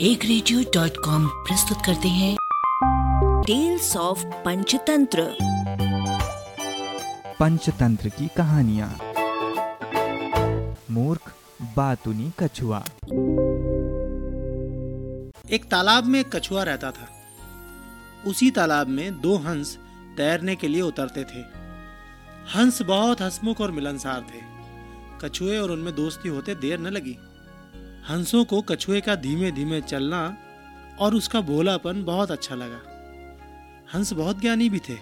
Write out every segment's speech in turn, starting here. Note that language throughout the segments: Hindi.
एक रेडियो डॉट कॉम प्रस्तुत करते हैं। Tales of Panchatantra. पंचतंत्र की कहानियाँ। मूर्ख बातुनी कछुआ। एक तालाब में एक कछुआ रहता था। उसी तालाब में दो हंस तैरने के लिए उतरते थे। हंस बहुत हंसमुख और मिलनसार थे। कछुए और उनमें दोस्ती होते देर न लगी। हंसों को कछुए का धीमे धीमे चलना और उसका भोलापन बहुत अच्छा लगा। हंस बहुत ज्ञानी भी थे।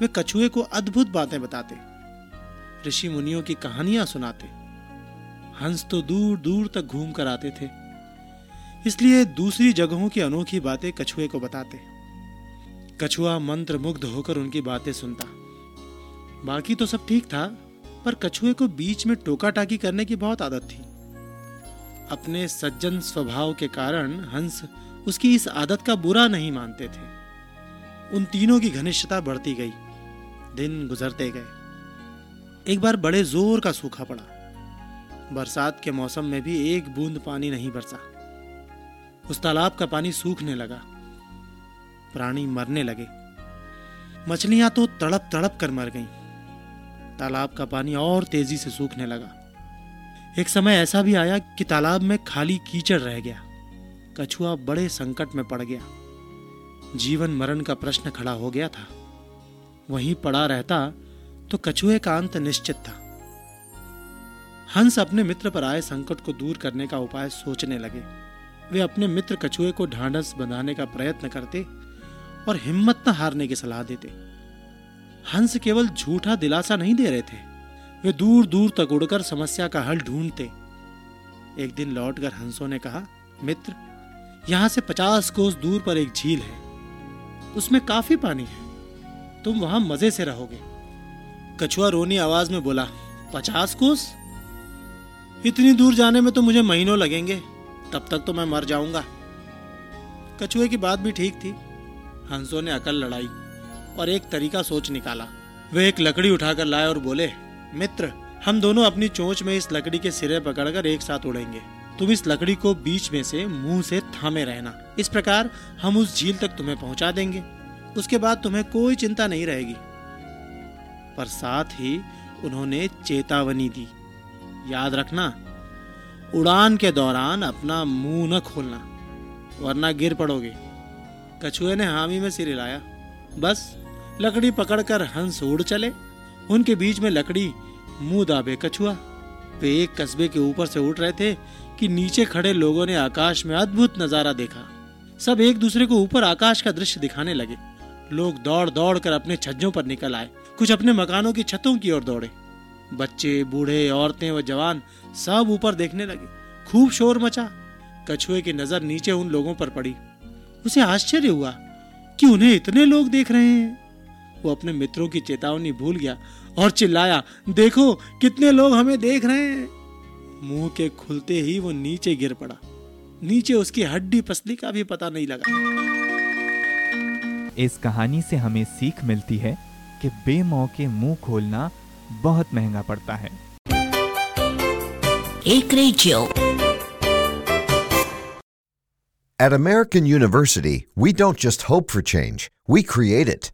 वे कछुए को अद्भुत बातें बताते। ऋषि मुनियों की कहानियाँ सुनाते। हंस तो दूर दूर तक घूम कर आते थे। इसलिए दूसरी जगहों की अनोखी बातें कछुए को बताते। कछुआ मंत्र मुग्ध होकर उनकी बातें सुनता। बाकी तो सब ठीक था, पर कछुए को बीच में टोका टाकी करने की बहुत आदत थी। अपने सज्जन स्वभाव के कारण हंस उसकी इस आदत का बुरा नहीं मानते थे। उन तीनों की घनिष्ठता बढ़ती गई। दिन गुजरते गए। एक बार बड़े ज़ोर का सूखा पड़ा। बरसात के मौसम में भी एक बूंद पानी नहीं बरसा। उस तालाब का पानी सूखने लगा। प्राणी मरने लगे। मछलियाँ तो तड़प तड़प कर मर गईं। तालाब का पानी और तेज़ी से सूखने लगा। एक समय ऐसा भी आया कि तालाब में खाली कीचड़ रह गया। कछुआ बड़े संकट में पड़ गया। जीवन मरण का प्रश्न खड़ा हो गया था। वहीं पड़ा रहता तो कछुए का अंत निश्चित था। हंस अपने मित्र पर आए संकट को दूर करने का उपाय सोचने लगे। वे अपने मित्र कछुए को ढांढस बंधाने का प्रयत्न करते और हिम्मत न हारने की सलाह देते। हंस केवल झूठा दिलासा नहीं दे रहे थे। वे दूर दूर तक उड़कर समस्या का हल ढूंढते। एक दिन लौटकर हंसों ने कहा, मित्र, यहाँ से पचास कोस दूर पर एक झील है। उसमें काफ़ी पानी है। तुम वहाँ मज़े से रहोगे। कछुआ रोनी आवाज़ में बोला, पचास कोस? इतनी दूर जाने में तो मुझे महीनों लगेंगे। तब तक तो मैं मर जाऊँगा। कछुए की बात भी ठीक थी। हंसों ने अकल लड़ाई और एक तरीका सोच निकाला। वे एक लकड़ी उठाकर लाए और बोले मित्र, हम दोनों अपनी चोंच में इस लकड़ी के सिरे पकड़कर एक साथ उड़ेंगे। तुम इस लकड़ी को बीच में से मुँह से थामे रहना। इस प्रकार हम उस झील तक तुम्हें पहुँचा देंगे। उसके बाद तुम्हें कोई चिंता नहीं रहेगी। पर साथ ही उन्होंने चेतावनी दी। याद रखना, उड़ान के दौरान अपना मुँह न खोलना, वरना गिर पड़ोगे। कछुए ने हामी में सिर हिलाया। बस, लकड़ी पकड़कर हंस उड़ चले। उनके बीच में लकड़ी, मुँह दाबे कछुआ। वे एक कस्बे के ऊपर से उठ रहे थे कि नीचे खड़े लोगों ने आकाश में अद्भुत नज़ारा देखा। सब एक दूसरे को ऊपर आकाश का दृश्य दिखाने लगे। लोग दौड़ दौड़ कर अपने छज्जों पर निकल आए। कुछ अपने मकानों की छतों की ओर दौड़े। बच्चे, बूढ़े, औरतें व जवान सब ऊपर देखने लगे। खूब शोर मचा। कछुए की नज़र नीचे उन लोगों पर पड़ी। उसे आश्चर्य हुआ कि उन्हें इतने लोग देख रहे हैं। वो अपने मित्रों की चेतावनी भूल गया और चिल्लाया देखो कितने लोग हमें देख रहे हैं. मुँह के खुलते ही वो नीचे गिर पड़ा। नीचे उसकी हड्डी पसली का भी पता नहीं लगा। इस कहानी से हमें सीख मिलती है कि बेमौके मुँह खोलना बहुत महँगा पड़ता है। एक radio. At American University, we don't just hope for change, we create it.